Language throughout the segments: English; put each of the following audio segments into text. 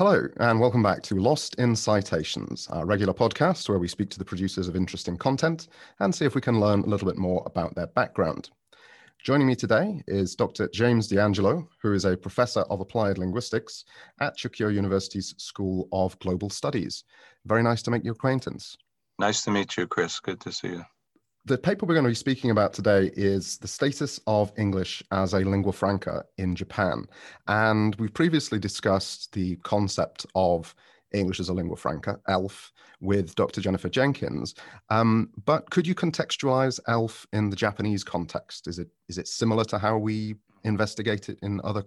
Hello, and welcome back to Lost in Citations, our regular podcast where we speak to the producers of interesting content and see if we can learn a little bit more about their background. Joining me today is Dr. James D'Angelo, who is a professor of applied linguistics at Chukyo University's School of Global Studies. Very nice to make your acquaintance. Nice to meet you, Chris. Good to see you. The paper we're going to be speaking about today is the status of English as a lingua franca in Japan. And we've previously discussed the concept of English as a lingua franca, ELF, with Dr. Jennifer Jenkins. Um, but could you contextualize ELF in the Japanese context? Is it is it similar to how we investigate it in other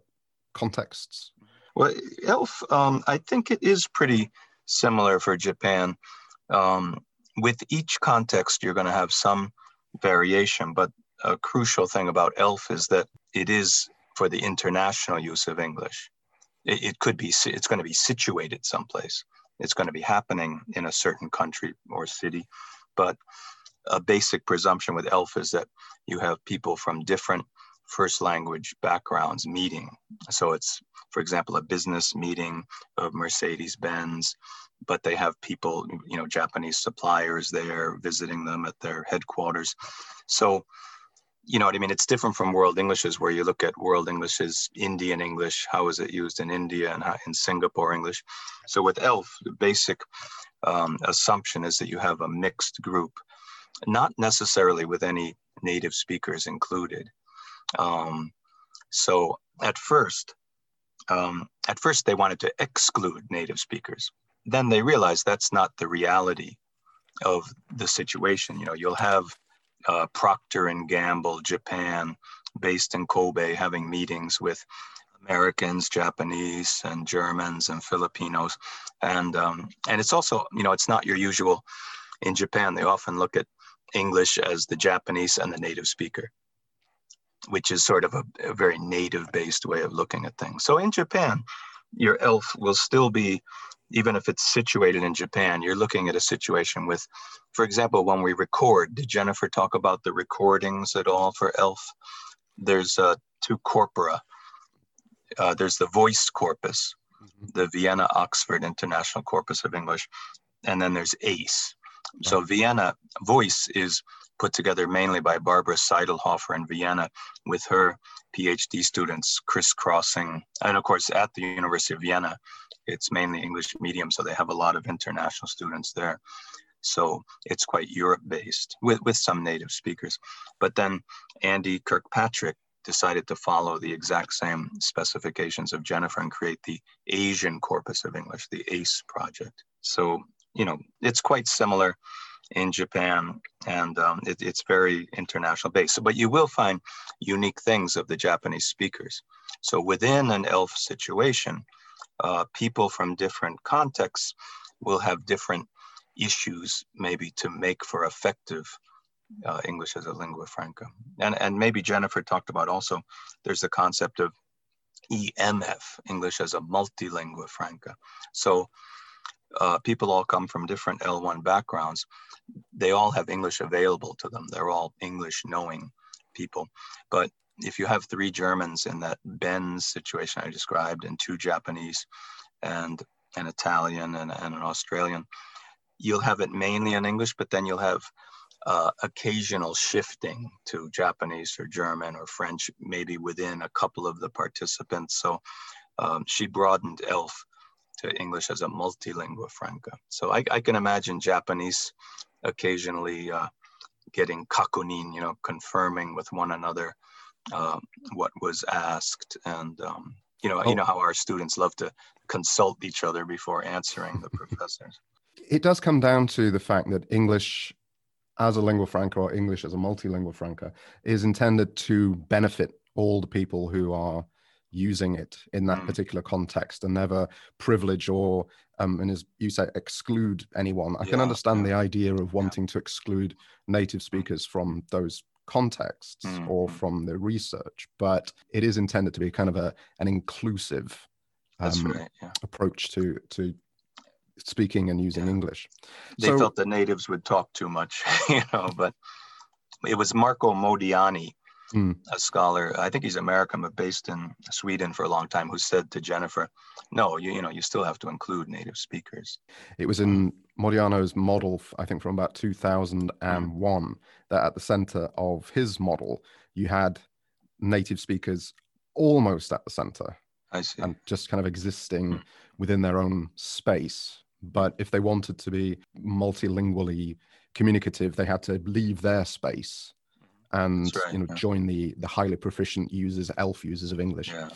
contexts? Well, ELF, um, I think it is pretty similar for Japan. Um, with each context, you're going to have some variation, but a crucial thing about ELF is that it is for the international use of English. It, it could be, it's going to be situated someplace. It's going to be happening in a certain country or city. But a basic presumption with ELF is that you have people from different first language backgrounds meeting. So it's, for example, a business meeting of Mercedes Benz but they have people, you know, Japanese suppliers there visiting them at their headquarters. So, you know what I mean? It's different from World Englishes, where you look at World Englishes, Indian English. How is it used in India and how, in Singapore English? So with ELF, the basic um, assumption is that you have a mixed group, not necessarily with any native speakers included. Um, so at first, um, at first they wanted to exclude native speakers then they realize that's not the reality of the situation. You know, you'll have uh, Procter and Gamble, Japan, based in Kobe, having meetings with Americans, Japanese, and Germans and Filipinos, and um, and it's also you know it's not your usual. In Japan, they often look at English as the Japanese and the native speaker, which is sort of a, a very native-based way of looking at things. So in Japan, your ELF will still be even if it's situated in Japan, you're looking at a situation with, for example, when we record, did Jennifer talk about the recordings at all for ELF? There's uh, two corpora. Uh, there's the voice corpus, mm-hmm. the Vienna Oxford International Corpus of English, and then there's ACE. Right. So Vienna voice is put together mainly by Barbara Seidlhofer in Vienna with her PhD students crisscrossing, and of course at the University of Vienna, it's mainly English medium, so they have a lot of international students there. So it's quite Europe based with, with some native speakers. But then Andy Kirkpatrick decided to follow the exact same specifications of Jennifer and create the Asian corpus of English, the ACE project. So, you know, it's quite similar in Japan and um, it, it's very international based. But you will find unique things of the Japanese speakers. So within an ELF situation, uh, people from different contexts will have different issues maybe to make for effective uh, English as a lingua franca. And, and maybe Jennifer talked about also, there's the concept of EMF, English as a multilingua franca. So uh, people all come from different L1 backgrounds. They all have English available to them. They're all English knowing people. But if you have three Germans in that Benz situation I described, and two Japanese, and an Italian and, and an Australian, you'll have it mainly in English, but then you'll have uh, occasional shifting to Japanese or German or French, maybe within a couple of the participants. So um, she broadened ELF to English as a multilingua franca. So I, I can imagine Japanese occasionally uh, getting kakunin, you know, confirming with one another uh, what was asked and um, you know oh. you know how our students love to consult each other before answering the professors it does come down to the fact that english as a lingua franca or english as a multilingual franca is intended to benefit all the people who are using it in that mm. particular context and never privilege or um, and as you say exclude anyone i yeah, can understand yeah. the idea of wanting yeah. to exclude native speakers from those contexts mm-hmm. or from the research, but it is intended to be kind of a an inclusive um, right, yeah. approach to to speaking and using yeah. English. They so, felt the natives would talk too much, you know, but it was Marko Modiano mm. a scholar, I think he's American, but based in Sweden for a long time, who said to Jennifer, no, you, you know, you still have to include native speakers. It was in Modiano's model, I think from about 2001, mm. that at the center of his model, you had native speakers almost at the center. I see. And just kind of existing mm. within their own space. But if they wanted to be multilingually communicative, they had to leave their space and right, you know yeah. join the the highly proficient users, ELF users of English. Yeah.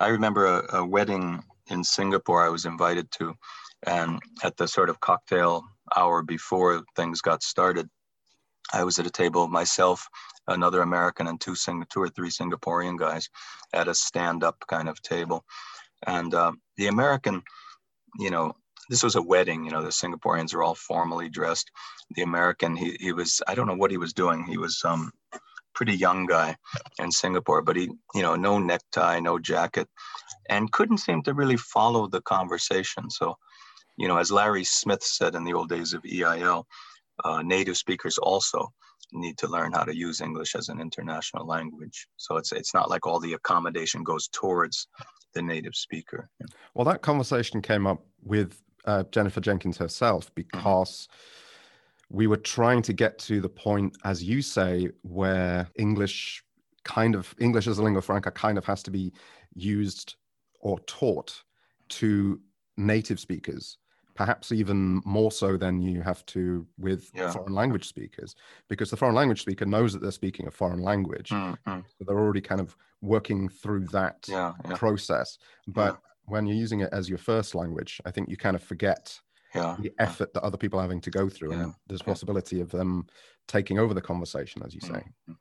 I remember a, a wedding in Singapore I was invited to, and at the sort of cocktail hour before things got started, I was at a table myself, another American, and two Sing- two or three Singaporean guys at a stand-up kind of table, and uh, the American, you know, this was a wedding. You know, the Singaporeans are all formally dressed. The American, he he was I don't know what he was doing. He was um pretty young guy in Singapore, but he you know no necktie, no jacket, and couldn't seem to really follow the conversation. So, you know, as Larry Smith said in the old days of EIL, uh, native speakers also need to learn how to use English as an international language. So it's it's not like all the accommodation goes towards the native speaker. Well, that conversation came up with uh, Jennifer Jenkins herself mm-hmm. because we were trying to get to the point, as you say, where English kind of English as a lingua franca kind of has to be used or taught to native speakers perhaps even more so than you have to with yeah. foreign language speakers because the foreign language speaker knows that they're speaking a foreign language mm-hmm. so they're already kind of working through that yeah, yeah. process but when you're using it as your first language, I think you kind of forget yeah. the effort that other people are having to go through, yeah. and there's possibility of them taking over the conversation, as you say. Mm-hmm.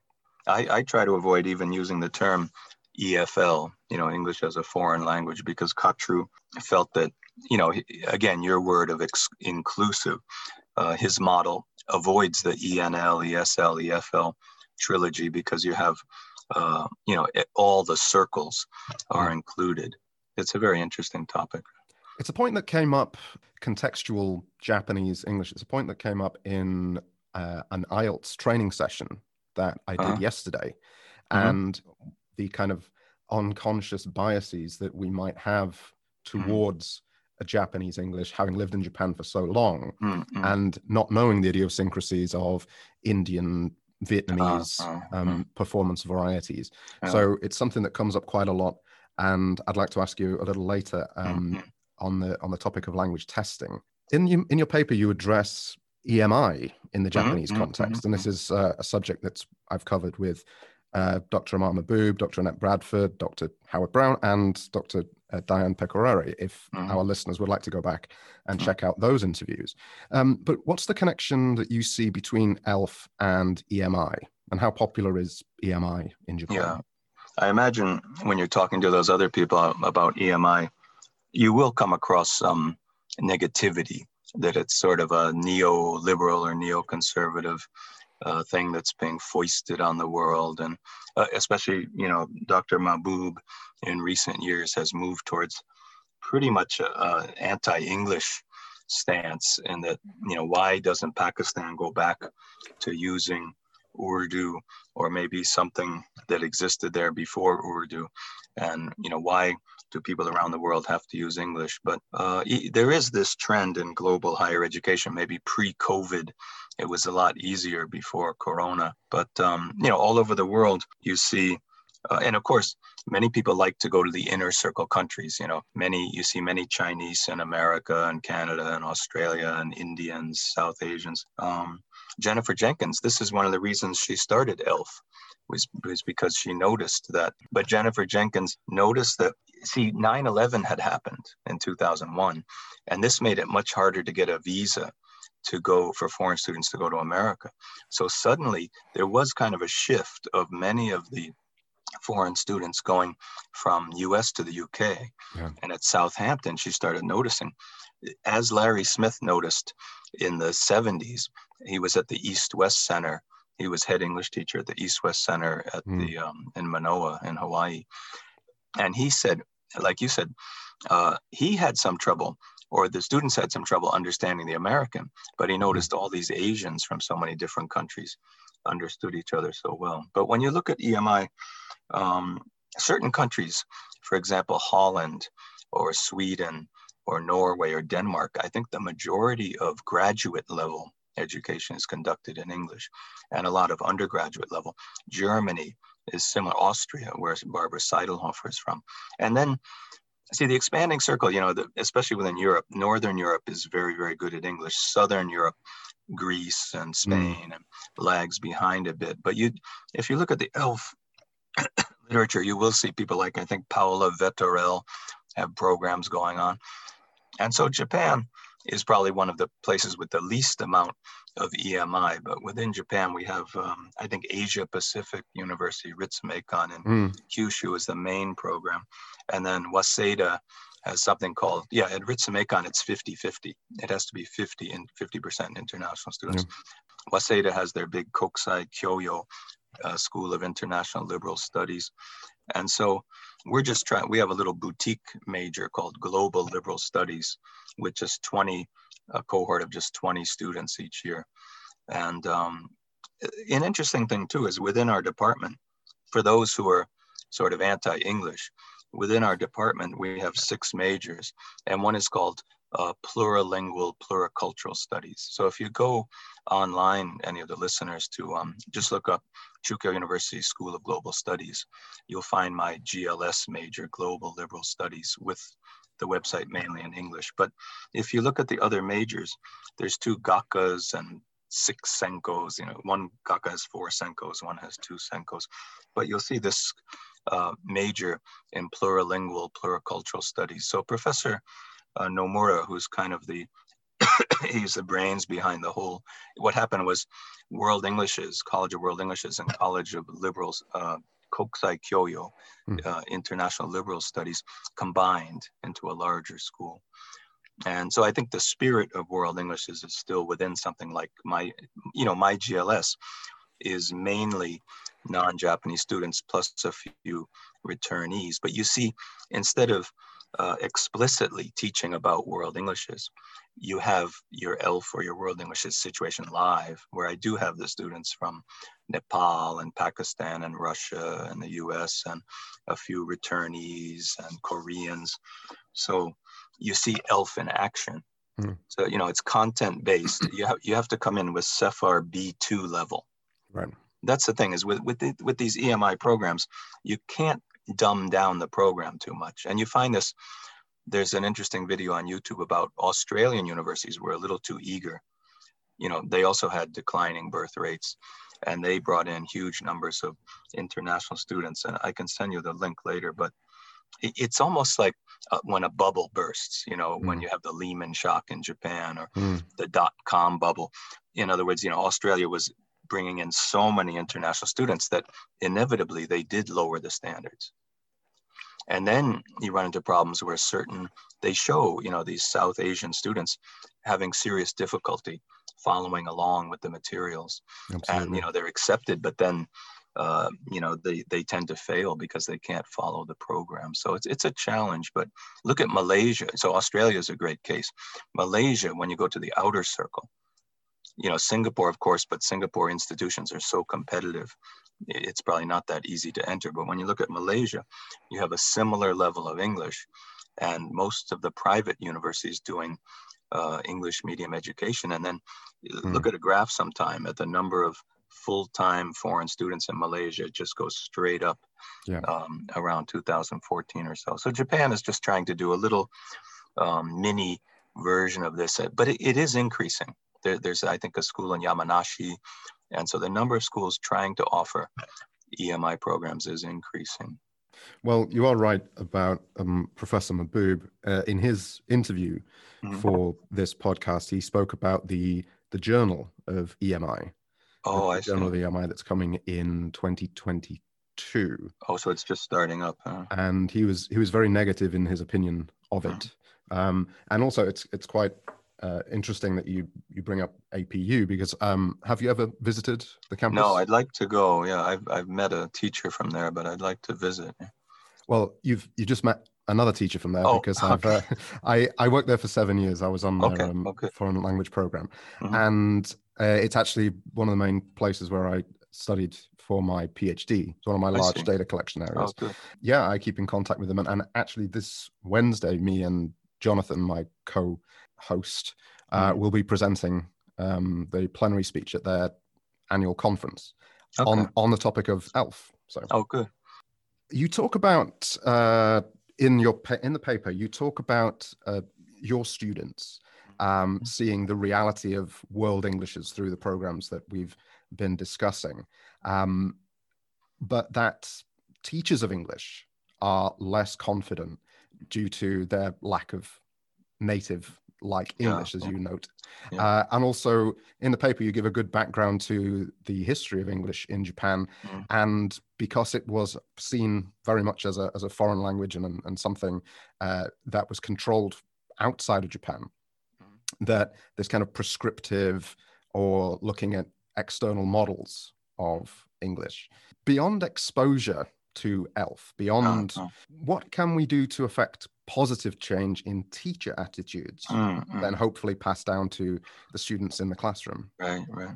I, I try to avoid even using the term EFL, you know, English as a foreign language, because Kachru felt that, you know, again, your word of ex- inclusive, uh, his model avoids the ENL, ESL, EFL trilogy because you have, uh, you know, all the circles are mm. included it's a very interesting topic. It's a point that came up contextual Japanese English. It's a point that came up in uh, an IELTS training session that I did uh-huh. yesterday, mm-hmm. and the kind of unconscious biases that we might have mm-hmm. towards mm-hmm. a Japanese English, having lived in Japan for so long, mm-hmm. and not knowing the idiosyncrasies of Indian Vietnamese uh, uh, um, performance varieties. So it's something that comes up quite a lot and I'd like to ask you a little later um, mm-hmm. on the on the topic of language testing. In your, in your paper, you address EMI in the mm-hmm, Japanese mm-hmm. context, and this is uh, a subject that I've covered with uh, Dr. Ahmar Mahboob, Dr. Annette Bradford, Dr. Howard Brown, and Dr. Uh, Diane Pecorari, if mm-hmm. our listeners would like to go back and mm-hmm. check out those interviews. Um, but what's the connection that you see between ELF and EMI, and how popular is EMI in Japan? Yeah. I imagine when you're talking to those other people about EMI, you will come across some negativity that it's sort of a neoliberal or neoconservative uh, thing that's being foisted on the world. And uh, especially, you know, Dr. Mahboob in recent years has moved towards pretty much an anti-English stance and that, you know, why doesn't Pakistan go back to using Urdu or maybe something that existed there before Urdu. And, you know, why do people around the world have to use English? But uh, there is this trend in global higher education, maybe pre COVID. It was a lot easier before Corona. But, um, you know, all over the world, you see uh, and of course, many people like to go to the inner circle countries. You know, many you see many Chinese in America and Canada and Australia and Indians, South Asians. Um, Jennifer Jenkins, this is one of the reasons she started ELF, was, was because she noticed that. But Jennifer Jenkins noticed that, see, 9 11 had happened in 2001, and this made it much harder to get a visa to go for foreign students to go to America. So suddenly there was kind of a shift of many of the foreign students going from US to the UK. Yeah. And at Southampton, she started noticing, as Larry Smith noticed in the 70s, he was at the East West Center. He was head English teacher at the East West Center at mm. the um, in Manoa in Hawaii, and he said, like you said, uh, he had some trouble, or the students had some trouble understanding the American, but he hmm. noticed all these Asians from so many different countries understood each other so well. But when you look at EMI, um, certain countries, for example, Holland or Sweden or Norway or Denmark, I think the majority of graduate level education is conducted in English and a lot of undergraduate level. Germany is similar, Austria, where Barbara Seidlhofer is from. And then see the expanding circle, you know, the, especially within Europe, Northern Europe is very, very good at English. Southern Europe, Greece and hmm. Spain mm. and lags behind a bit. But you, if you look at the ELF literature, you will see people like, I think, Paola Vettorel have programs going on. And so Japan is probably one of the places with the least amount of EMI. But within Japan, we have, um, I think, Asia Pacific University, Ritsumeikan in mm. Kyushu is the main program. And then Waseda has something called, yeah, at Ritsumeikan, it's 50 50. It has to be 50 and 50% international students. Yeah. Waseda has their big Kokusai Kyoyo uh, School of International Liberal Studies. And so we're just trying, we have a little boutique major called Global Liberal Studies, which is 20, a cohort of just 20 students each year. And um, an interesting thing too is within our department, for those who are sort of anti-English, within our department, we have six majors, and one is called uh, plurilingual pluricultural studies. So if you go online, any of the listeners, to um, just look up Chukyo University School of Global Studies, you'll find my GLS major, Global Liberal Studies, with the website mainly in English. But if you look at the other majors, there's two gakas and six senkos. You know, one gaka has four senkos, one has two senkos. But you'll see this uh, major in plurilingual pluricultural studies. So Professor uh, Nomura, who's kind of the he's the brains behind the whole. What happened was World Englishes, College of World Englishes, and College of Liberals, uh, Kokusai Kyoyo, mm. uh, International Liberal Studies, combined into a larger school. And so I think the spirit of World Englishes is still within something like my, you know, my GLS is mainly non-Japanese students plus a few returnees. But you see, instead of uh, explicitly teaching about world Englishes, you have your ELF or your world Englishes situation live, where I do have the students from Nepal and Pakistan and Russia and the US and a few returnees and Koreans. So you see ELF in action. Mm. So, you know, it's content based. You have, you have to come in with CEFR B2 level. Right. That's the thing is with, with, the, with these EMI programs, you can't dumb down the program too much. And you find this, there's an interesting video on YouTube about Australian universities were a little too eager. You know, they also had declining birth rates and they brought in huge numbers of international students. And I can send you the link later, but it's almost like uh, when a bubble bursts, you know, mm. when you have the Lehman shock in Japan or mm. the dot com bubble. In other words, you know, Australia was bringing in so many international students that inevitably they did lower the standards. And then you run into problems where certain, they show, you know, these South Asian students having serious difficulty following along with the materials. Absolutely. And, you know, they're accepted, but then, uh, you know, they, they tend to fail because they can't follow the program. So it's, it's a challenge, but look at Malaysia. So Australia is a great case. Malaysia, when you go to the outer circle, you know, Singapore, of course, but Singapore institutions are so competitive. It's probably not that easy to enter. But when you look at Malaysia, you have a similar level of English. And most of the private universities doing uh, English medium education. And then mm. look at a graph sometime at the number of full-time foreign students in Malaysia it just goes straight up yeah. um, around 2014 or so. So Japan is just trying to do a little um, mini version of this, but it, it is increasing. There, there's, I think, a school in Yamanashi. And so the number of schools trying to offer EMI programs is increasing. Well, you are right about um, Professor Mahboob. Uh, in his interview mm-hmm. for this podcast, he spoke about the the journal of EMI. Oh, I journal see. of EMI that's coming in 2022. Oh, so it's just starting up. Huh? And he was he was very negative in his opinion of it. Mm-hmm. Um, and also, it's it's quite uh, interesting that you you bring up APU because um, have you ever visited the campus? No, I'd like to go. Yeah, I've I've met a teacher from there, but I'd like to visit. Well, you've you just met another teacher from there oh, because I've uh, I I worked there for seven years. I was on their okay, um, okay. foreign language program, mm-hmm. and Uh, it's actually one of the main places where I studied for my PhD. It's one of my large data collection areas. Oh. Yeah, I keep in contact with them. And, and actually, this Wednesday, me and Jonathan, my co host, uh, Mhm. will be presenting um, the plenary speech at their annual conference Okay. on, on the topic of ELF. So oh, good. you talk about uh, in your pa- in the paper you talk about uh, your students um, seeing the reality of world englishes through the programs that we've been discussing um, but that teachers of english are less confident due to their lack of native like Yeah, english as you note Yeah. uh, and also in the paper you give a good background to the history of english in japan Mm. and because it was seen very much as a, as a foreign language and, and something uh, that was controlled outside of japan Mm. that this kind of prescriptive or looking at external models of english beyond exposure to elf beyond oh. what can we do to affect positive change in teacher attitudes Mm, mm. then hopefully pass down to the students in the classroom Right, right.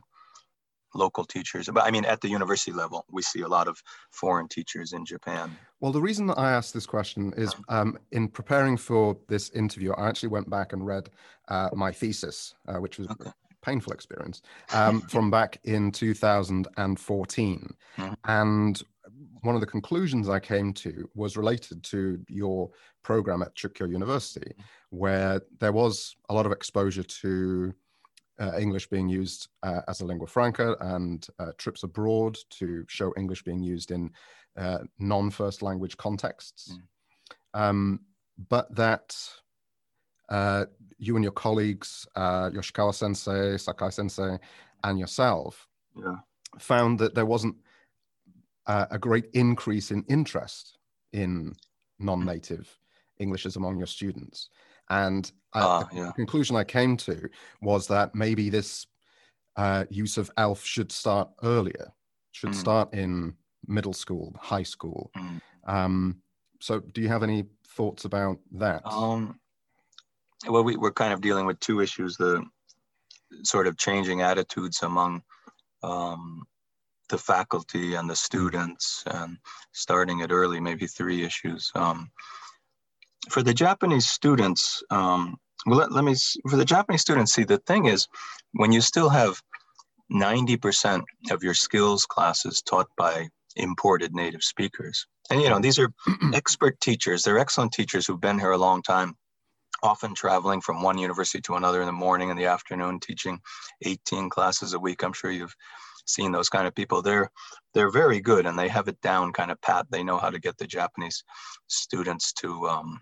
Local teachers, but I mean, at the university level, we see a lot of foreign teachers in Japan. Well, the reason that I asked this question is um, in preparing for this interview, I actually went back and read uh, my thesis, uh, which was Okay. a painful experience, um, from back in 2014. Mhm. And one of the conclusions I came to was related to your program at Chukyo University, where there was a lot of exposure to uh, English being used uh, as a lingua franca and uh, trips abroad to show English being used in uh, non first language contexts. Um, but that uh, you and your colleagues, uh, Yoshikawa sensei, Sakai sensei, and yourself Yeah. found that there wasn't uh, a great increase in interest in non native Englishes among your students. And uh, Ah, the conclusion I came to was that maybe this uh, use of ELF should start earlier, should Mm. start in middle school, high school. Mm. Um, so, do you have any thoughts about that? Um, well, we, we're kind of dealing with two issues the sort of changing attitudes among um, the faculty and the students, and starting it early, maybe three issues. Um, for the Japanese students, um, well, let, let me, for the Japanese students, see, the thing is, when you still have 90% of your skills classes taught by imported native speakers, and you know, these are expert teachers. They're excellent teachers who've been here a long time, often traveling from one university to another in the morning and the afternoon, teaching 18 classes a week. I'm sure you've seen those kind of people. They're they're very good and they have it down kind of pat. They know how to get the Japanese students to um,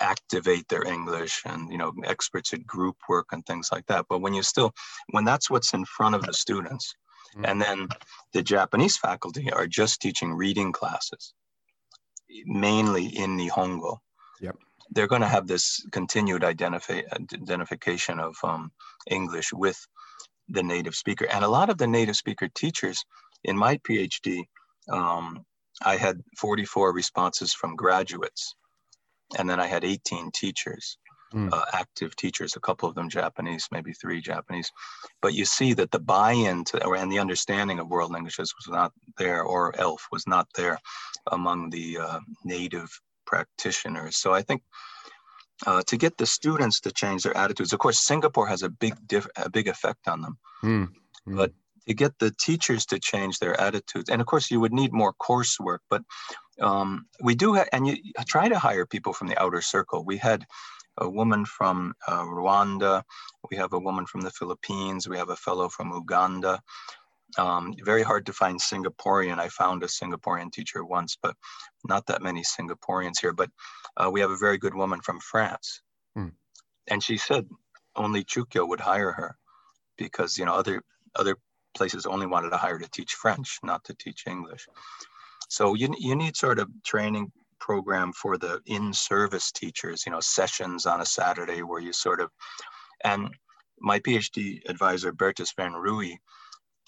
activate their English and you know experts at group work and things like that. But when you still when that's what's in front of the students, Mm. and then the Japanese faculty are just teaching reading classes, mainly in Nihongo. Yep. They're going to have this continued identify, identification of um, English with the native speaker. And a lot of the native speaker teachers in my PhD, um, I had 44 responses from graduates. And then I had 18 teachers, Mm. uh, active teachers, a couple of them Japanese, maybe three Japanese. But you see that the buy-in to, or, and the understanding of world languages was not there, or ELF was not there among the uh, native practitioners. So I think uh, to get the students to change their attitudes, of course, Singapore has a big diff- a big effect on them. Mm, mm. But to get the teachers to change their attitudes, and of course, you would need more coursework. But um, we do, ha- and you try to hire people from the outer circle. We had a woman from uh, Rwanda, we have a woman from the Philippines, we have a fellow from Uganda. Um, very hard to find Singaporean. I found a Singaporean teacher once, but not that many Singaporeans here. But uh, we have a very good woman from France. Hmm. And she said only Chukyo would hire her because, you know, other, other places only wanted to hire to teach French, not to teach English. So you, you need sort of training program for the in-service teachers, you know, sessions on a Saturday where you sort of, and my PhD advisor, Bertus van Rooy,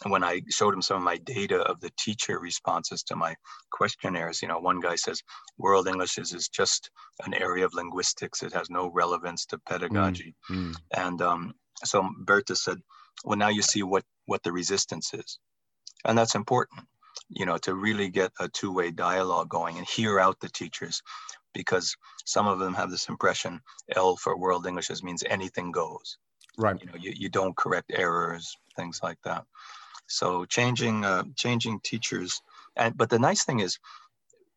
when I showed him some of my data of the teacher responses to my questionnaires, you know, one guy says, world English is, is just an area of linguistics. It has no relevance to pedagogy. Mm. And um, so Bertus said, well, now you see what what the resistance is, and that's important. You know, to really get a two-way dialogue going and hear out the teachers, because some of them have this impression L for World Englishes means anything goes. Right. You know, you, you don't correct errors, things like that. So changing uh, changing teachers, and but the nice thing is,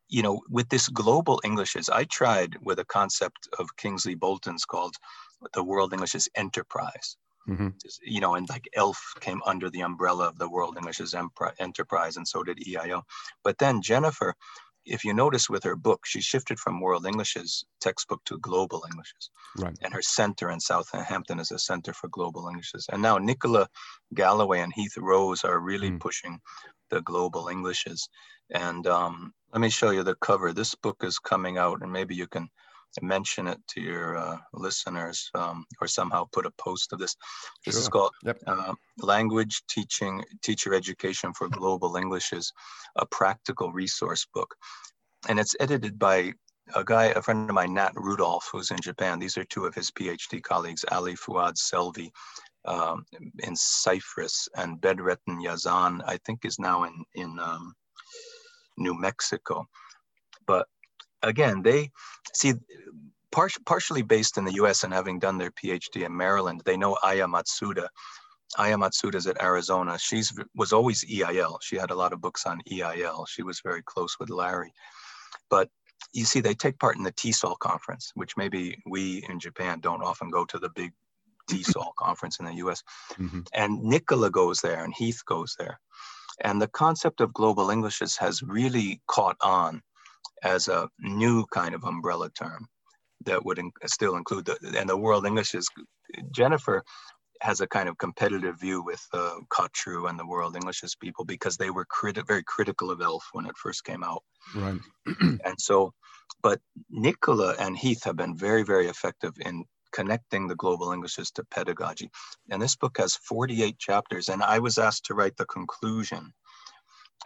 you know, with this global Englishes, I tried with a concept of Kingsley Bolton's called the World Englishes Enterprise. Mm-hmm. You know, and like ELF came under the umbrella of the World Englishes Enterprise, and so did EIO. But then Jennifer if you notice with her book, she shifted from World English's textbook to Global Englishes. Right. And her center in Southampton is a center for Global Englishes. And now Nicola Galloway and Heath Rose are really mm. pushing the Global Englishes. And um, let me show you the cover. This book is coming out, and maybe you can mention it to your uh, listeners um, or somehow put a post of this. This sure. is called yep. uh, Language Teaching Teacher Education for Global Englishes, a practical resource book. And it's edited by a guy, a friend of mine, Nat Rudolph, who's in Japan. These are two of his PhD colleagues, Ali Fuad Selvi um, in Cyprus and Bedrettin Yazan, I think is now in, in um, New Mexico. But again, they see par- partially based in the US and having done their PhD in Maryland, they know Aya Matsuda. Aya Matsuda's at Arizona. She's was always EIL. She had a lot of books on EIL. She was very close with Larry. But you see, they take part in the TESOL conference, which maybe we in Japan don't often go to the big TESOL conference in the US. Mm-hmm. And Nicola goes there and Heath goes there. And the concept of global Englishes has really caught on as a new kind of umbrella term that would in, still include the and the world English is Jennifer has a kind of competitive view with uh, Kachru and the world Englishes people because they were criti- very critical of ELF when it first came out. Right. and so, but Nicola and Heath have been very, very effective in connecting the global Englishes to pedagogy. And this book has 48 chapters, and I was asked to write the conclusion.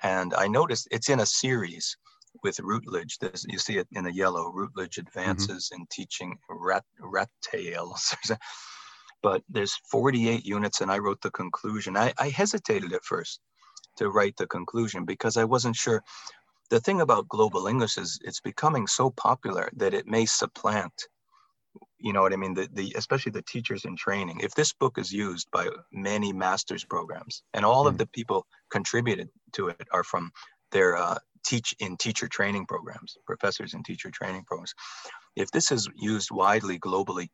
And I noticed it's in a series with Routledge. There's, you see it in the yellow. Routledge mm-hmm. advances mm-hmm. in teaching rat rat tails. but there's 48 units, and I wrote the conclusion. I, I hesitated at first to write the conclusion because I wasn't sure. The thing about global English is it's becoming so popular that it may supplant you know what I mean? The, the especially the teachers in training. If this book is used by many master's programs, and all mm. of the people contributed to it are from their uh, teach in teacher training programs, professors in teacher training programs. If this is used widely globally,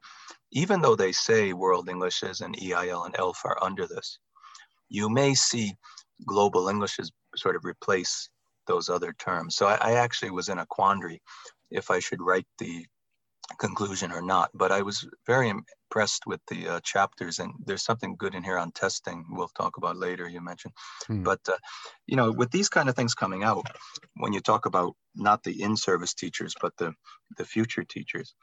even though they say World Englishes and EIL and ELF are under this, you may see global Englishes sort of replace those other terms. So I, I actually was in a quandary if I should write the conclusion or not. But I was very impressed with the uh, chapters, and there's something good in here on testing. We'll talk about later. You mentioned, hmm. but uh, you know, with these kind of things coming out, when you talk about not the in-service teachers, but the the future teachers,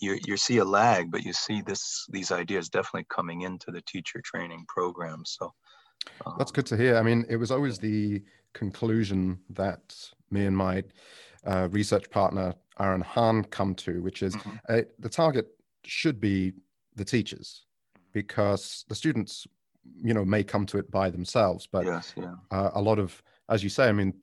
you you see a lag, but you see this these ideas definitely coming into the teacher training program. So. Um, That's good to hear. I mean, it was always the conclusion that me and my uh, research partner Aaron Hahn come to, which is mm-hmm. uh, the target should be the teachers because the students, you know, may come to it by themselves. But yes, yeah. uh, a lot of, as you say, I mean,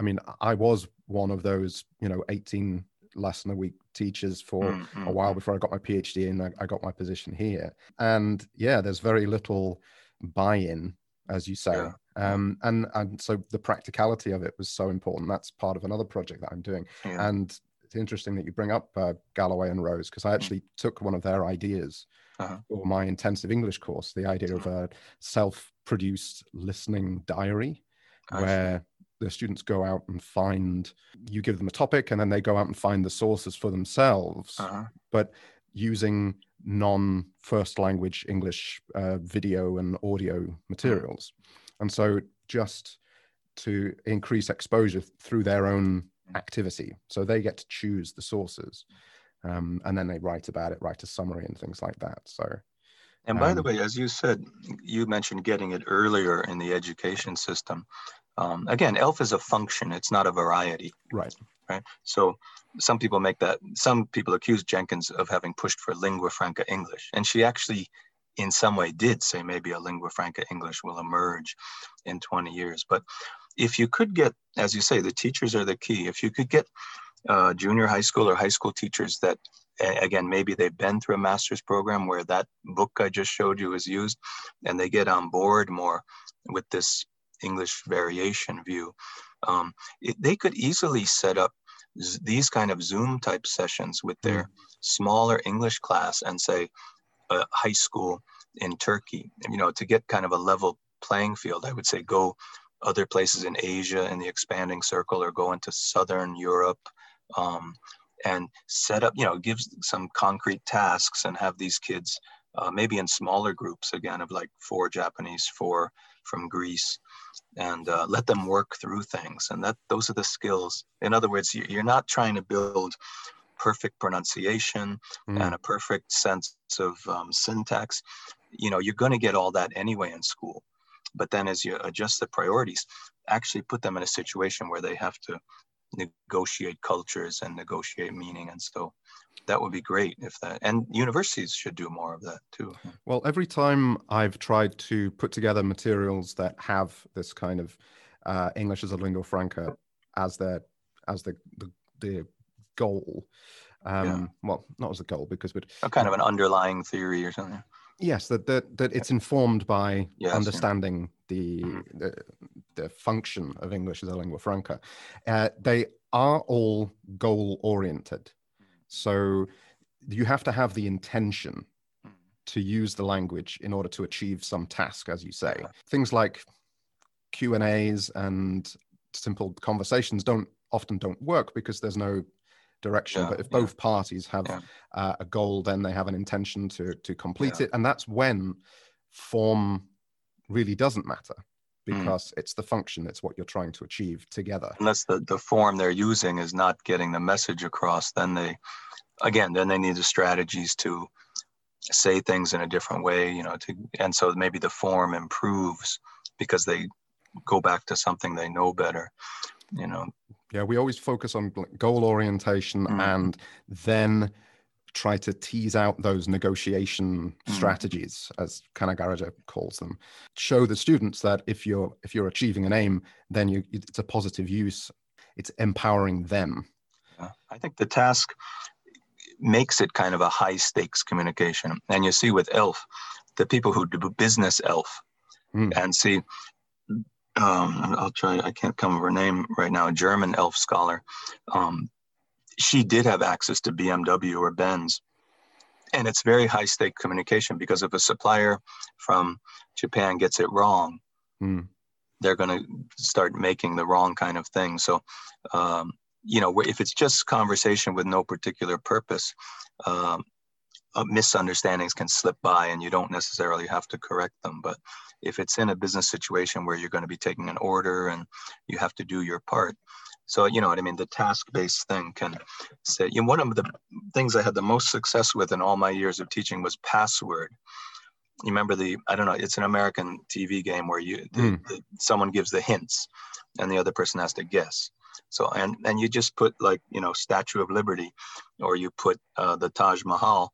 I mean, I was one of those, you know, 18 lesson a week teachers for mm-hmm. a while before I got my PhD and I, I got my position here. And yeah, there's very little buy-in, as you say. Yeah um, and and so the practicality of it was so important that's part of another project that i'm doing yeah. and it's interesting that you bring up uh, galloway and rose because i mm. actually mm-hmm. took one of their ideas uh-huh. for my intensive english course the idea of mm. a self-produced listening diary where the students go out and find you give them a topic and then they go out and find the sources for themselves uh-huh. but using non first language english uh, video and audio mm. materials and so just to increase exposure through their own activity. So they get to choose the sources. Um, and then they write about it, write a summary and things like that. So, and by um, the way, as you said, you mentioned getting it earlier in the education system. Um, again, ELF is a function; it's not a variety. Right. Right. So, some people make that. Some people accuse Jenkins of having pushed for lingua franca English, and she actually in some way did say maybe a lingua franca English will emerge in 20 years. But if you could get, as you say, the teachers are the key. If you could get uh, junior high school or high school teachers that, again, maybe they've been through a master's program where that book I just showed you is used, and they get on board more with this English variation view, um, it, they could easily set up these kind of Zoom type sessions with their mm. smaller English class and say, a high school in Turkey, you know, to get kind of a level playing field, I would say go other places in Asia in the expanding circle or go into Southern Europe um, and set up, you know, give some concrete tasks and have these kids uh, maybe in smaller groups again of like four Japanese, four from Greece, and uh, let them work through things. And that those are the skills. In other words, you're not trying to build perfect pronunciation mm. and a perfect sense of um, syntax, you know, you're going to get all that anyway in school. But then as you adjust the priorities, actually put them in a situation where they have to negotiate cultures and negotiate meaning. And so that would be great if that, and universities should do more of that too. Well, every time I've tried to put together materials that have this kind of uh, English as a lingua franca as their, as the, the, the goal. Um, yeah. Well, not as a goal because, but a kind of an underlying theory or something. Yes, that that, that it's informed by yes, understanding yeah. the, mm-hmm. the the function of English as a lingua franca. Uh, they are all goal oriented, so you have to have the intention mm. to use the language in order to achieve some task, as you say. Yeah. Things like Q and A's and simple conversations don't often don't work because there's no direction. Yeah, but if both parties have yeah. uh, a goal, then they have an intention to to complete it, and that's when form really doesn't matter hmm. because mm. it's the function, it's what you're trying to achieve together. Unless the the form they're using is not getting the message across, then they again then they need the strategies to say things in a different way you know to and so maybe the form improves because they go back to something they know better you know yeah, we always focus on goal orientation mm. and then try to tease out those negotiation mm. strategies as Canagarajah calls them show the students that if you're if you're achieving an aim then you it's a positive use it's empowering them yeah. i think the task makes it kind of a high stakes communication and you see with elf the people who do business elf mm. and see um, I'll try, I can't come of her name right now, a German elf scholar. Um, she did have access to BMW or Benz. And it's very high stake communication because if a supplier from Japan gets it wrong, mm. they're going to start making the wrong kind of thing. So, um, you know, if it's just conversation with no particular purpose, um, uh, misunderstandings can slip by and you don't necessarily have to correct them. But if it's in a business situation where you're going to be taking an order and you have to do your part, so you know what I mean. The task-based thing can say. You know, one of the things I had the most success with in all my years of teaching was password. You remember the? I don't know. It's an American TV game where you the, mm. the, someone gives the hints, and the other person has to guess. So and and you just put like you know Statue of Liberty, or you put uh, the Taj Mahal,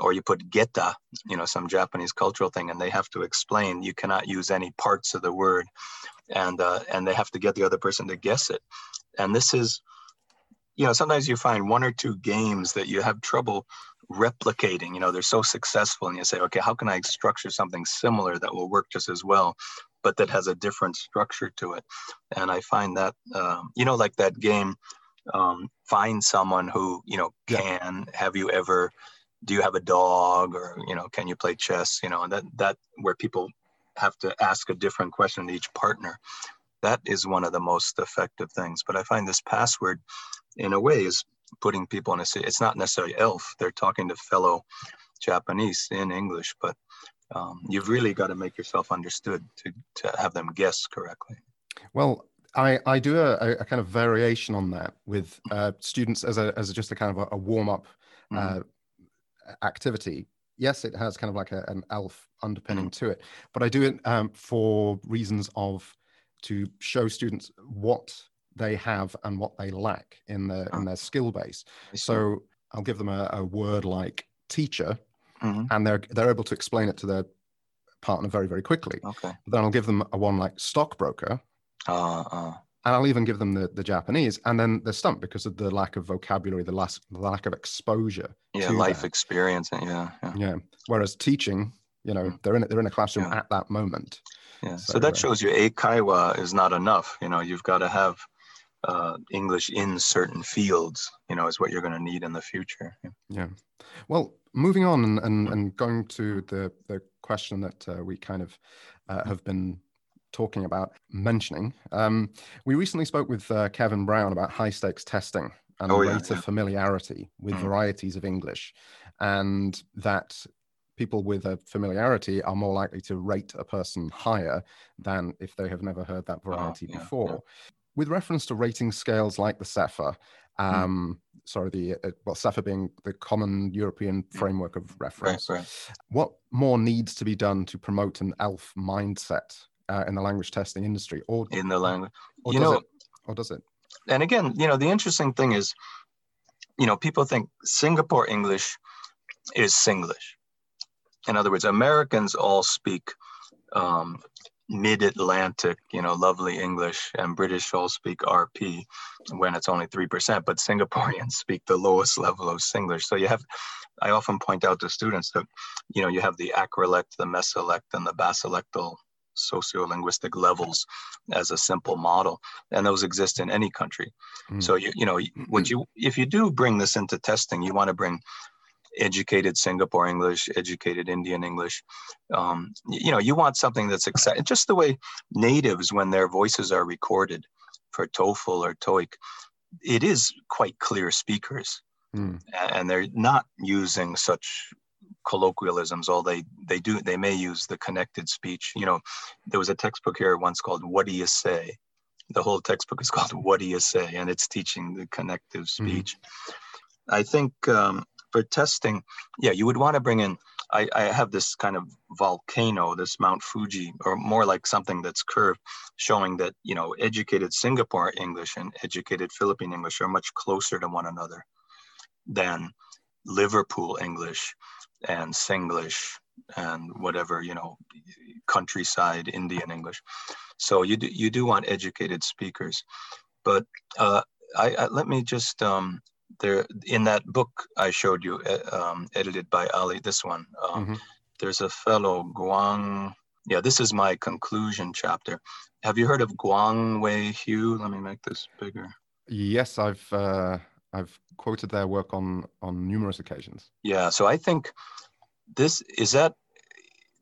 or you put geta, you know, some Japanese cultural thing, and they have to explain. You cannot use any parts of the word, and uh, and they have to get the other person to guess it. And this is, you know, sometimes you find one or two games that you have trouble replicating. You know, they're so successful, and you say, okay, how can I structure something similar that will work just as well, but that has a different structure to it? And I find that, um, you know, like that game. Um, find someone who you know can yeah. have you ever do you have a dog or you know can you play chess you know and that that where people have to ask a different question to each partner that is one of the most effective things but i find this password in a way is putting people in a it's not necessarily elf they're talking to fellow japanese in english but um, you've really got to make yourself understood to, to have them guess correctly well I, I do a, a kind of variation on that with uh, students as a as a, just a kind of a, a warm up mm-hmm. uh, activity yes it has kind of like a, an elf underpinning mm. to it but i do it um, for reasons of to show students what they have and what they lack in their in ah. their skill base so i'll give them a, a word like teacher Mhm. and they're they're able to explain it to their partner very very quickly. Okay. Then I'll give them a one like stockbroker, Uh, uh, and I'll even give them the, the Japanese, and then they're stumped because of the lack of vocabulary, the last the lack of exposure. yeah, to life that. experience. Yeah, yeah, Yeah. Whereas teaching, you know, they're in a- they're in a classroom Yeah. at that moment. yeah. So, So, that uh, shows you a kaiwa is not enough. You know, you've got to have uh, English in certain fields. You know, is what you're going to need in the future. Yeah. Yeah. Well, moving on and and, and going to the the question that uh, we kind of uh, have been talking about mentioning. Um, we recently spoke with uh, Kevin Brown about high stakes testing and Oh, the yeah, rate yeah. of familiarity with Mm. varieties of English, and that people with a familiarity are more likely to rate a person higher than if they have never heard that variety Oh, yeah, yeah. before. With reference to rating scales like the CEFR, Mm. um, sorry, the uh, well, CEFR being the common European framework of Right, reference, right. what more needs to be done to promote an ELF mindset uh, in the language testing industry, or, In the language, or you does know, it, or does it? and again, you know, the interesting thing is, you know, people think Singapore English is Singlish. In other words, Americans all speak um, mid-Atlantic, you know, lovely English, and British all speak RP when it's only three percent. But Singaporeans speak the lowest level of Singlish. So you have, I often point out to students that, you know, you have the acrolect, the mesolect, and the basilectal sociolinguistic levels as a simple model, and those exist in any country. Mm. So you you know what you if you do bring this into testing, you want to bring educated Singapore English, educated Indian English. Um, you know, you want something that's exciting, just the way natives, when their voices are recorded for TOEFL or TOEIC, it is quite clear speakers, Mm. and they're not using such colloquialisms. All they they do they may use the connected speech. You know, there was a textbook here once called "What Do You Say." The whole textbook is called "What Do You Say," and it's teaching the connective speech. I think um, for testing, yeah, you would want to bring in. I, I have this kind of volcano, this Mount Fuji, or more like something that's curved, showing that you know educated Singapore English and educated Philippine English are much closer to one another than Liverpool English and Singlish and whatever you know countryside Indian English. So you do, you do want educated speakers, but uh, I, I let me just um, there in that book I showed you, uh, um, edited by Ali. This one, um, Mhm. there's a fellow Guang. Yeah, this is my conclusion chapter. Have you heard of Guang Wei Hu? Let me make this bigger. Yes, I've uh, I've quoted their work on on numerous occasions. Yeah, so I think this is that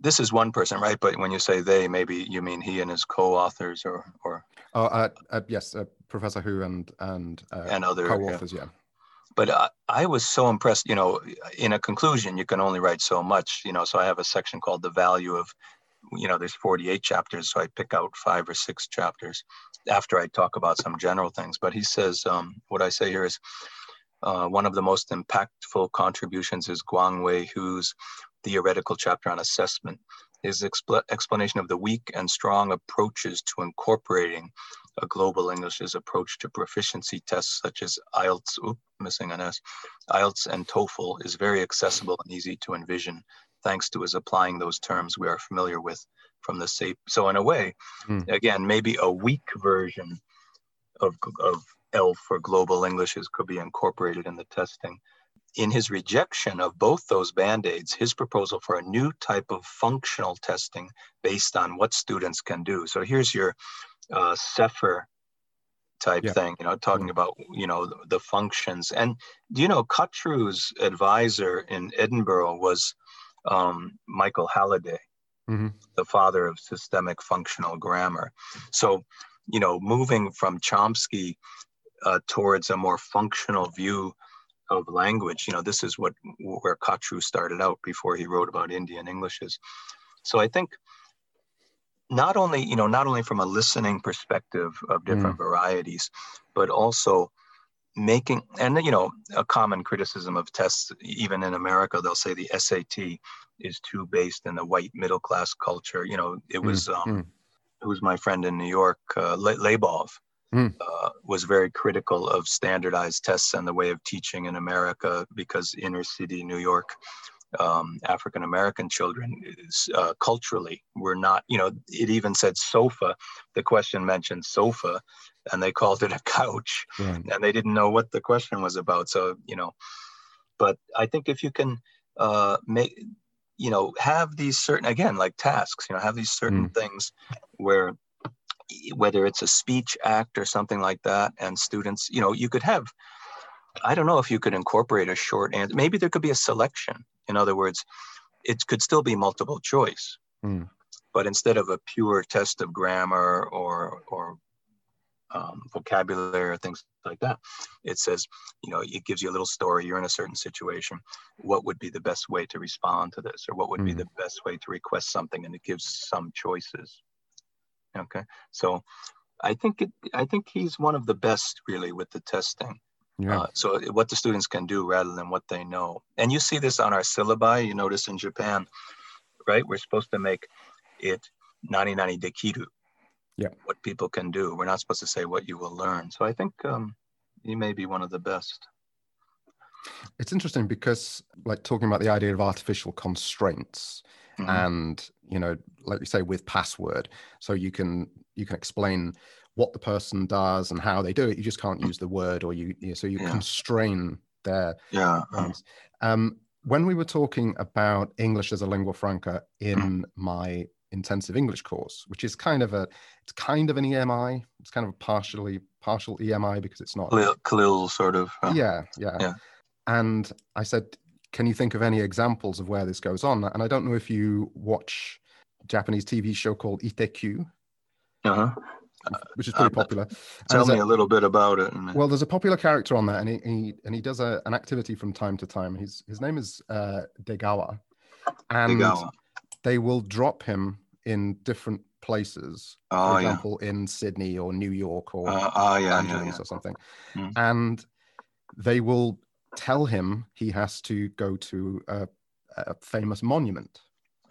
this is one person, right? But when you say they, maybe you mean he and his co-authors or or Oh, uh, uh, yes, uh, Professor Hu and and, uh, and other. co-authors. Yeah. But I, I was so impressed. You know, in a conclusion, you can only write so much. You know, so I have a section called the value of. You know, there's 48 chapters, so I pick out five or six chapters after I talk about some general things. But he says, um, what I say here is, uh, one of the most impactful contributions is Guang Wei Hu's theoretical chapter on assessment. His expl- explanation of the weak and strong approaches to incorporating a global English's approach to proficiency tests such as IELTS, oop, missing an S, IELTS and TOEFL is very accessible and easy to envision, thanks to his applying those terms we are familiar with from the SAPE. So in a way, Hmm. again, maybe a weak version of, of ELF or global Englishes could be incorporated in the testing. In his rejection of both those band-aids, his proposal for a new type of functional testing based on what students can do. So here's your uh, CEFR type Yeah. thing, you know, talking Mm. about, you know, the, the functions. And do you know, Kachru's advisor in Edinburgh was um, Michael Halliday, Mhm. the father of systemic functional grammar. So, you know, moving from Chomsky uh, towards a more functional view of language, you know, this is what where Kachru started out before he wrote about Indian Englishes. So I think not only you know not only from a listening perspective of different varieties but also making and you know a common criticism of tests even in america they'll say the sat is too based in the white middle class culture you know it was um, mm. who's my friend in new york uh, Le- Labov, Mm. uh, was very critical of standardized tests and the way of teaching in america because inner city new york um, African American children uh, culturally were not, you know, it even said sofa. The question mentioned sofa, and they called it a couch, right. and they didn't know what the question was about. So, you know, but I think if you can uh, make, you know, have these certain, again, like tasks, you know, have these certain mm. things where whether it's a speech act or something like that, and students, you know, you could have I don't know if you could incorporate a short answer. Maybe there could be a selection. In other words, it could still be multiple choice, mm. but instead of a pure test of grammar or or um, vocabulary or things like that, it says, you know, it gives you a little story. You're in a certain situation. What would be the best way to respond to this, or what would mm. be hmm. the best way to request something? And it gives some choices. Okay, so I think it. I think he's one of the best, really, with the testing. Yeah. Uh, so what the students can do rather than what they know. And you see this on our syllabi. You notice in Japan, right? We're supposed to make it nani nani dekiru. Yeah. What people can do. We're not supposed to say what you will learn. So I think um, you may be one of the best. It's interesting because, like, talking about the idea of artificial constraints, mm-hmm. and you know, like you say, with password, so you can you can explain what the person does and how they do it. You just can't use the word, or you, you so you yeah. constrain their. Yeah. Um, when we were talking about English as a lingua franca in mm. my intensive English course, which is kind of a, it's kind of an EMI. It's kind of a partially partial EMI because it's not CLIL sort of. yeah, yeah, yeah. And I said, can you think of any examples of where this goes on? And I don't know if you watch Japanese TV show called Itte Q. Uh-huh which is pretty uh, popular. Tell me a, a, little bit about it. Well, there's a popular character on that, and he, he and he does a, an activity from time to time. His his name is uh, Degawa, and Degawa. they will drop him in different places. Oh, for example, yeah. in Sydney or New York or uh, oh, yeah, Angeles yeah, or something, mm. and they will tell him he has to go to a, a famous monument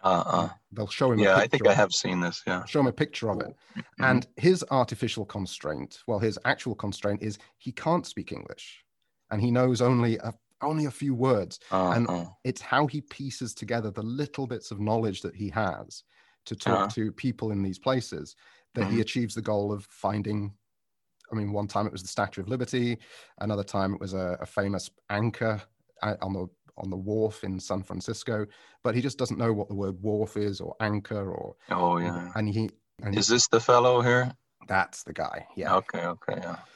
uh-uh. They'll show him. Yeah, I think I have seen this. Yeah. Show him a picture of it. Mm-hmm. And his artificial constraint, well, his actual constraint is he can't speak English and he knows only a, only a few words. Uh-uh. And it's how he pieces together the little bits of knowledge that he has to talk uh-huh. to people in these places that mm-hmm. he achieves the goal of finding. I mean, one time it was the Statue of Liberty, another time it was a, a famous anchor uh, on the on the wharf in San Francisco, but he just doesn't know what the word wharf is or anchor or. Oh yeah. And he. And is this the fellow here? That's the guy. Yeah. Okay. Okay. Yeah.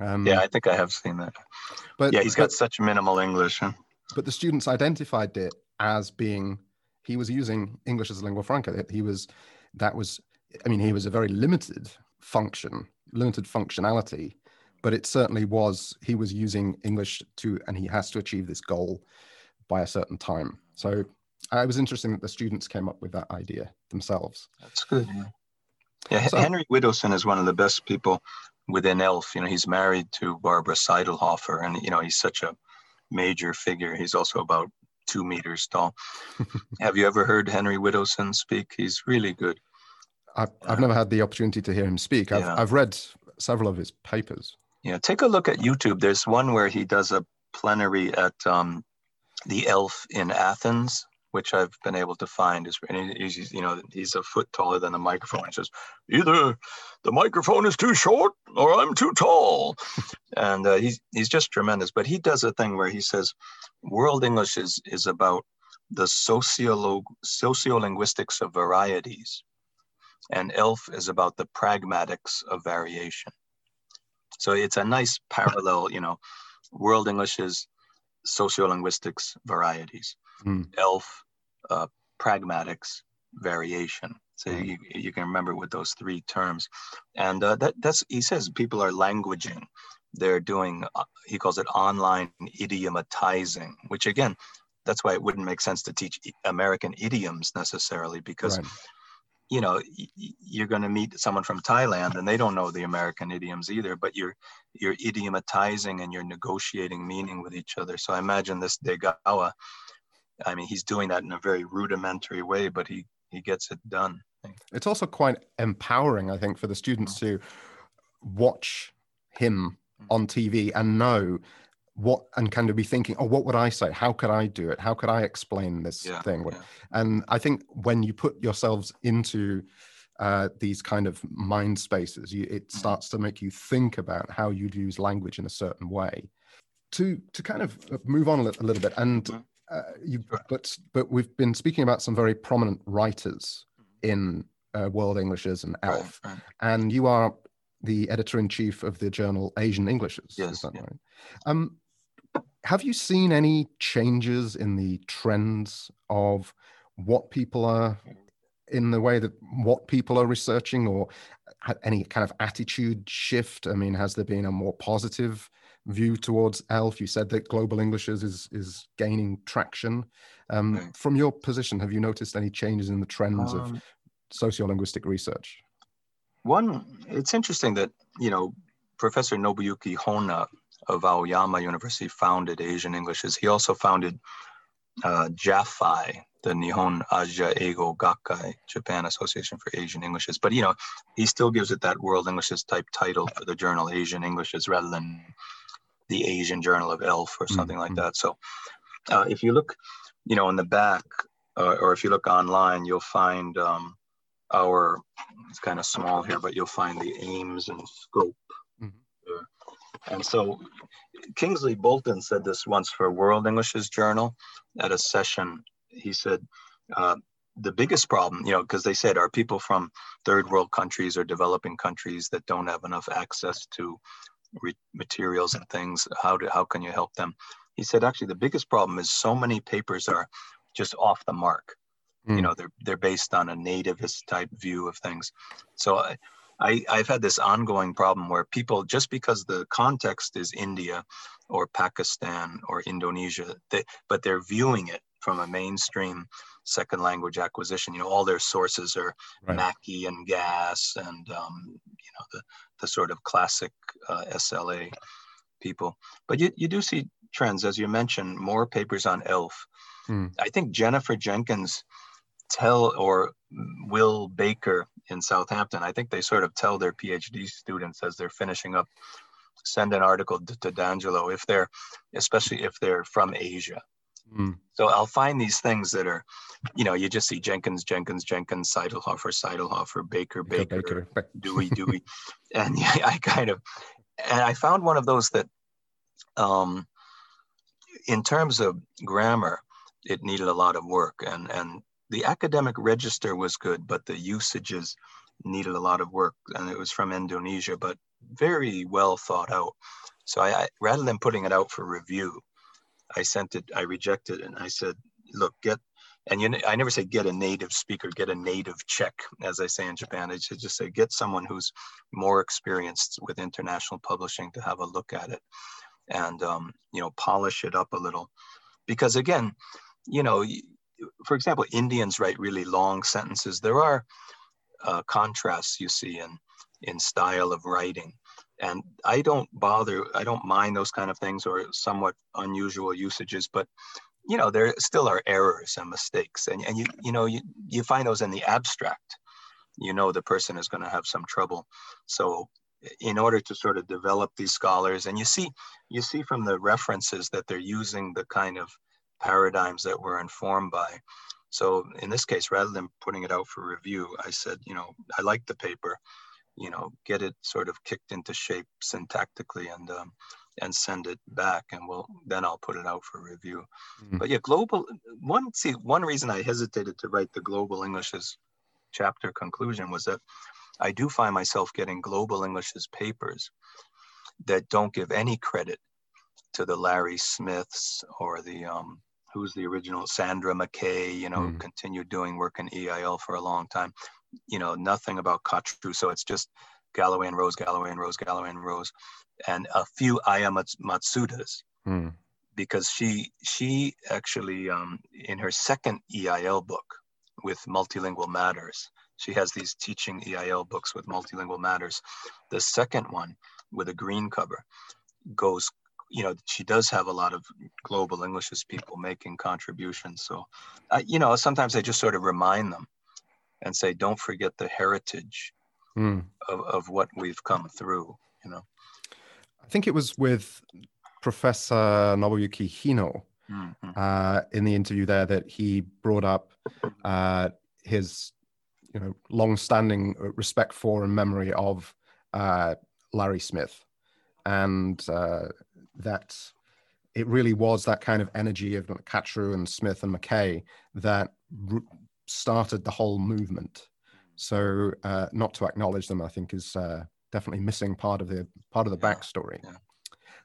Um, yeah, I think I have seen that. But yeah, he's got but, such minimal English. Huh? But the students identified it as being he was using English as a lingua franca. He was that was I mean he was a very limited function, limited functionality but it certainly was he was using english to and he has to achieve this goal by a certain time. So uh, i was interested that the students came up with that idea themselves. That's good. Yeah, yeah so, henry widdowson is one of the best people within elf you know he's married to barbara seidlhofer and you know he's such a major figure. He's also about two meters tall have you ever heard henry widdowson speak he's really good I've, I've never had the opportunity to hear him speak. I've, yeah. I've read several of his papers. Yeah, take a look at YouTube. There's one where he does a plenary at um, the Elf in Athens, which I've been able to find. Is he's you know he's a foot taller than the microphone. He says either the microphone is too short or I'm too tall, and uh, he's he's just tremendous. But he does a thing where he says world English is is about the sociolo- sociolinguistics of varieties, and ELF is about the pragmatics of variation. So it's a nice parallel, you know, world English is sociolinguistics varieties, mm. ELF uh, pragmatics variation. So mm. you, you can remember with those three terms. And uh, that, that's, he says people are languaging. They're doing, uh, he calls it online idiomatizing, which again, that's why it wouldn't make sense to teach American idioms necessarily because right you know you're going to meet someone from thailand and they don't know the american idioms either but you're you're idiomatizing and you're negotiating meaning with each other so i imagine this degawa i mean he's doing that in a very rudimentary way but he he gets it done it's also quite empowering i think for the students mm. to watch him mm. on tv and know what and kind of be thinking oh what would i say how could i do it how could i explain this Yeah, thing yeah. and i think when you put yourselves into uh, these kind of mind spaces you, it Mm-hmm. starts to make you think about how you'd use language in a certain way to to kind of uh, move on a little bit and. Uh, you but but we've been speaking about some very prominent writers in uh, world englishes and Mm-hmm. Right, elf right. and you are the editor in chief of the journal Asian Englishes. is Yes, that yeah. right? Um, have you seen any changes in the trends of what people are in the way that what people are researching, or any kind of attitude shift? I mean, has there been a more positive view towards ELF? You said that Global Englishes is is gaining traction. Um, From your position, have you noticed any changes in the trends of Um, sociolinguistic research? One, it's interesting that, you know, Professor Nobuyuki Hino of Aoyama University founded Asian Englishes. He also founded uh, JAFI, the Nihon Aja Eigo Gakkai, Japan Association for Asian Englishes. But, you know, he still gives it that World Englishes type title for the journal Asian Englishes rather than the Asian Journal of ELF or something like Mhm. that. So uh, if you look, you know, in the back, uh, or if you look online, you'll find um, our, it's kind of small here, but you'll find the aims and scope. Mhm. And so Kingsley Bolton said this once for World English's Journal at a session. He said, uh, the biggest problem, you know, because they said, are people from third world countries or developing countries that don't have enough access to re- materials and things? How, do, how can you help them? He said, actually, the biggest problem is so many papers are just off the mark you Mm. know they're they're based on a nativist type view of things so I, I i've had this ongoing problem where people just because the context is india or pakistan or indonesia they, but they're viewing it from a mainstream second language acquisition you know all their sources are Right. Mackey and Gass and um, you know the the sort of classic uh, sla people but you, you do see trends as you mentioned more papers on elf Hmm. i think jennifer jenkins tell or Will Baker in Southampton, I think they sort of tell their PhD students as they're finishing up, send an article to, to D'Angelo if they're, especially if they're from Asia. Mm. So I'll find these things that are, you know, you just see Jenkins, Jenkins, Jenkins, Seidlhofer, Seidlhofer, Baker, Baker, Baker. Dewey, Dewey. and yeah, I kind of, and I found one of those that, um, in terms of grammar, it needed a lot of work. And, and the academic register was good, but the usages needed a lot of work. And it was from Indonesia, but very well thought out. So I, I rather than putting it out for review, I sent it, I rejected it, and I said, look, get, and you, I never say get a native speaker, get a native check, as I say in Japan. I just say get someone who's more experienced with international publishing to have a look at it, and um, you know polish it up a little, because again, you know, for example, Indians write really long sentences. There are uh, contrasts you see in in style of writing, and I don't bother. I don't mind those kind of things or somewhat unusual usages, but you know there still are errors and mistakes and, and you you know you, you find those in the abstract. You know the person is going to have some trouble. So in order to sort of develop these scholars and you see you see from the references that they're using the kind of paradigms that we're informed by. So in this case rather than putting it out for review i said you know i like the paper you know get it sort of kicked into shape syntactically and um, and send it back and we'll then i'll put it out for review Mhm. but yeah global one see one reason i hesitated to write the global englishes chapter conclusion was that i do find myself getting global englishes papers that don't give any credit to the larry smiths or the um who's the original sandra mckay you know Mm. continued doing work in eil for a long time you know nothing about Kachru. so it's just galloway and rose galloway and rose galloway and rose and a few Ayamats matsudas Mm. because she she actually um, in her second EIL book with multilingual matters she has these teaching EIL books with multilingual matters the second one with a green cover goes you know she does have a lot of global englishes people making contributions so uh, you know sometimes i just sort of remind them and say don't forget the heritage Mm. of, of what we've come through you know I think it was with Professor Nobuyuki Hino mm-hmm. uh, in the interview there that he brought up uh, his you know long-standing respect for and memory of uh, Larry Smith, and uh, that it really was that kind of energy of Kachru and Smith and McKay that started the whole movement. So uh, not to acknowledge them, I think, is uh, definitely missing part of the part of the yeah. backstory. Yeah.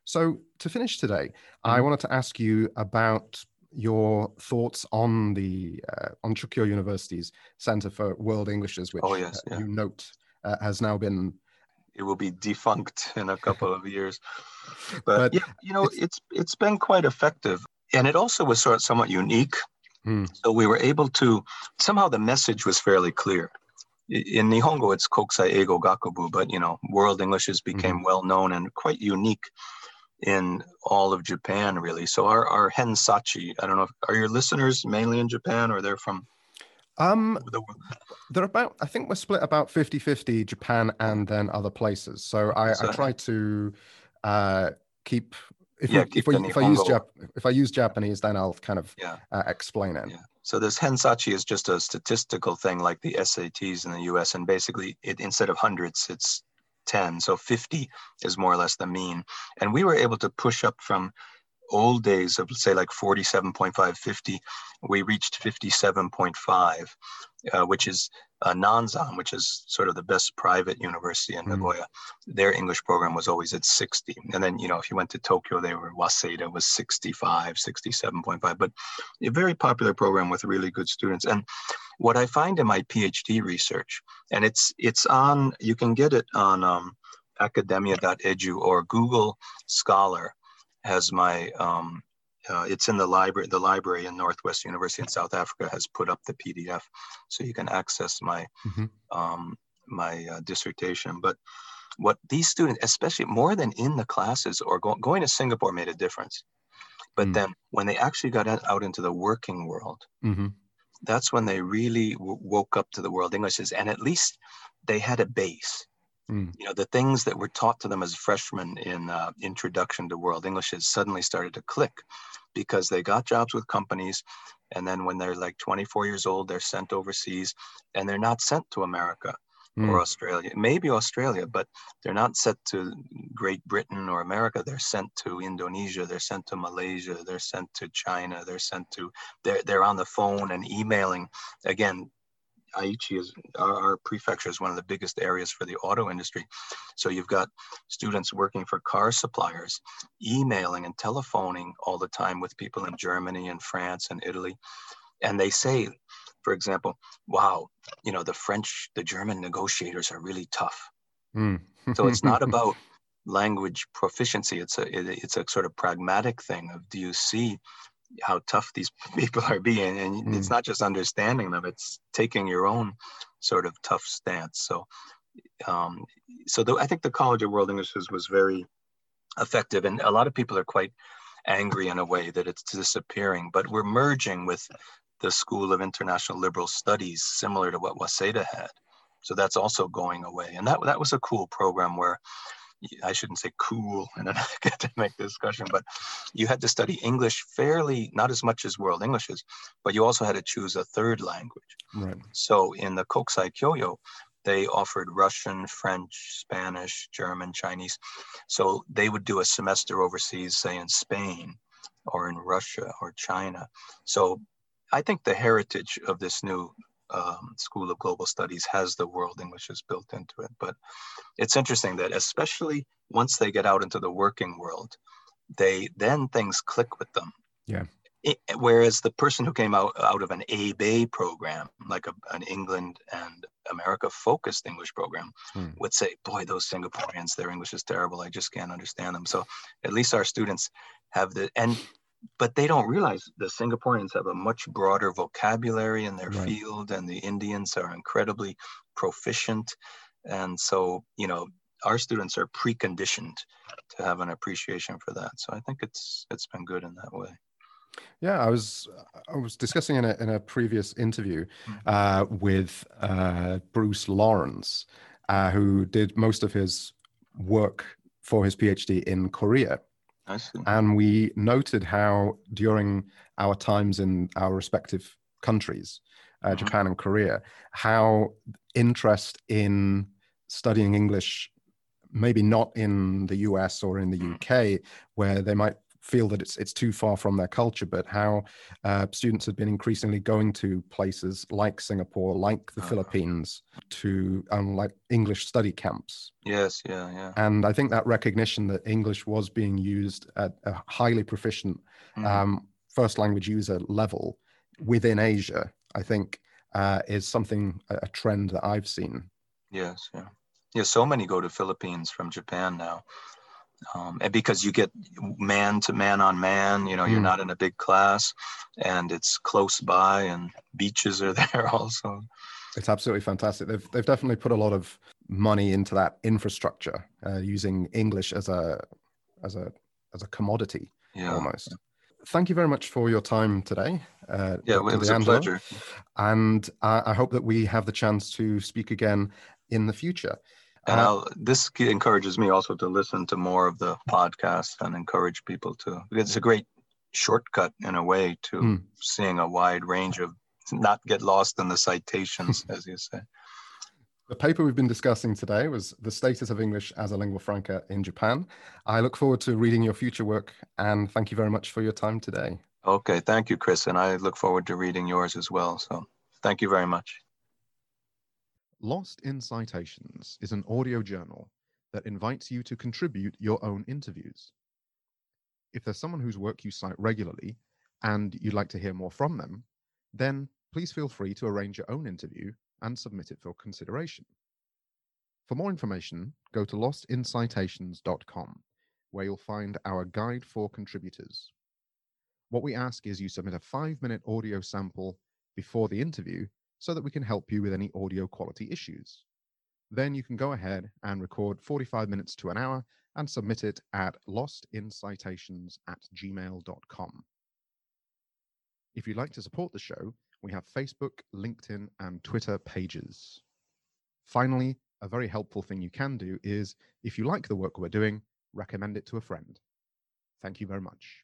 So to finish today, mm-hmm. I wanted to ask you about your thoughts on the uh, on Chukyo University's Center for World Englishes, which oh, yes, uh, yeah. you note uh, has now been. It will be defunct in a couple of years, but, but yeah, you know, it's, it's it's been quite effective, and it also was sort of somewhat unique. Hmm. So we were able to somehow the message was fairly clear. In Nihongo, it's Kokusai Eigo Gakubu, but you know, World Englishes became mm-hmm. well known and quite unique in all of Japan, really. So our, our Hensachi, I don't know, if, are your listeners mainly in Japan or they're from? Um, the they're about, I think we're split about 50 50 Japan and then other places. So I, so, I try to uh, keep, if, yeah, we, if, we, if, I use Jap- if I use Japanese, then I'll kind of yeah. uh, explain it. Yeah. So this Hensachi is just a statistical thing like the SATs in the US. And basically, it instead of hundreds, it's 10. So 50 is more or less the mean. And we were able to push up from old days of say like 47.5, 50, we reached 57.5, uh, which is uh, Nanzan, which is sort of the best private university in mm. Nagoya. Their English program was always at 60. And then, you know, if you went to Tokyo, they were Waseda was 65, 67.5, but a very popular program with really good students. And what I find in my PhD research, and it's it's on, you can get it on um, academia.edu or Google Scholar has my um, uh, it's in the library the library in northwest university in south africa has put up the pdf so you can access my mm-hmm. um, my uh, dissertation but what these students especially more than in the classes or go- going to singapore made a difference but mm then when they actually got out into the working world mm-hmm. that's when they really w- woke up to the world englishes and at least they had a base Mm. You know, the things that were taught to them as freshmen in uh, Introduction to World English has suddenly started to click because they got jobs with companies. And then when they're like 24 years old, they're sent overseas and they're not sent to America mm. or Australia, maybe Australia, but they're not sent to Great Britain or America. They're sent to Indonesia, they're sent to Malaysia, they're sent to China, they're sent to, they're, they're on the phone and emailing. Again, Aichi is our, our, prefecture is one of the biggest areas for the auto industry. So you've got students working for car suppliers, emailing and telephoning all the time with people in Germany and France and Italy. And they say, for example, wow, you know, the French, the German negotiators are really tough. Mm. so it's not about language proficiency. It's a, it, it's a sort of pragmatic thing of do you see how tough these people are being and mm. it's not just understanding them it's taking your own sort of tough stance so um, so the, i think the college of world englishes was very effective and a lot of people are quite angry in a way that it's disappearing but we're merging with the school of international liberal studies similar to what waseda had so that's also going away and that, that was a cool program where I shouldn't say cool in an academic discussion, but you had to study English fairly, not as much as world Englishes, but you also had to choose a third language. Right. So in the Kokusai Kyoyo, they offered Russian, French, Spanish, German, Chinese. So they would do a semester overseas, say in Spain or in Russia or China. So I think the heritage of this new um, School of Global Studies has the world Englishes built into it. But it's interesting that especially once they get out into the working world, they then things click with them. Yeah. It, whereas the person who came out out of an Eibei program, like a, an England and America focused English program, hmm. would say, "Boy, those Singaporeans, their English is terrible. I just can't understand them." So at least our students have the and but they don't realize the Singaporeans have a much broader vocabulary in their right. field, and the Indians are incredibly proficient. And so, you know, our students are preconditioned to have an appreciation for that. So I think it's it's been good in that way. Yeah, I was I was discussing in a in a previous interview mm-hmm. uh, with uh, Bruce Lawrence, uh, who did most of his work for his PhD in Korea. And we noted how during our times in our respective countries, uh, Mhm. Japan and Korea, how interest in studying English, maybe not in the US or in the Mm. UK, where they might feel that it's it's too far from their culture, but how uh, students have been increasingly going to places like Singapore, like the Uh-huh. Philippines, to um, like English study camps. Yes, yeah, yeah. And I think that recognition that English was being used at a highly proficient Mhm. um, first language user level within Asia, I think uh, is something, a, a trend that I've seen. Yes, yeah. Yeah, so many go to Philippines from Japan now. Um, and because you get man to man on man, you know, you're Mm. not in a big class and it's close by and beaches are there also. It's absolutely fantastic. They've they've definitely put a lot of money into that infrastructure, uh, using English as a as a as a commodity Yeah. almost. Thank you very much for your time today. Uh, Yeah, Dr. it was a pleasure. and I, I hope that we have the chance to speak again in the future. And Uh, I'll, this encourages me also to listen to more of the podcasts and encourage people to, because it's a great shortcut in a way to Mm. seeing a wide range of, not get lost in the citations, as you say. The paper we've been discussing today was The Status of English as a Lingua Franca in Japan. I look forward to reading your future work and thank you very much for your time today. Okay, thank you, Chris. And I look forward to reading yours as well. So thank you very much. Lost in Citations is an audio journal that invites you to contribute your own interviews. If there's someone whose work you cite regularly and you'd like to hear more from them, then please feel free to arrange your own interview and submit it for consideration. For more information, go to lostincitations.com, where you'll find our guide for contributors. What we ask is you submit a five minute audio sample before the interview so that we can help you with any audio quality issues. Then you can go ahead and record 45 minutes to an hour and submit it at lostincitations at gmail.com. If you'd like to support the show, we have Facebook, LinkedIn, and Twitter pages. Finally, a very helpful thing you can do is if you like the work we're doing, recommend it to a friend. Thank you very much.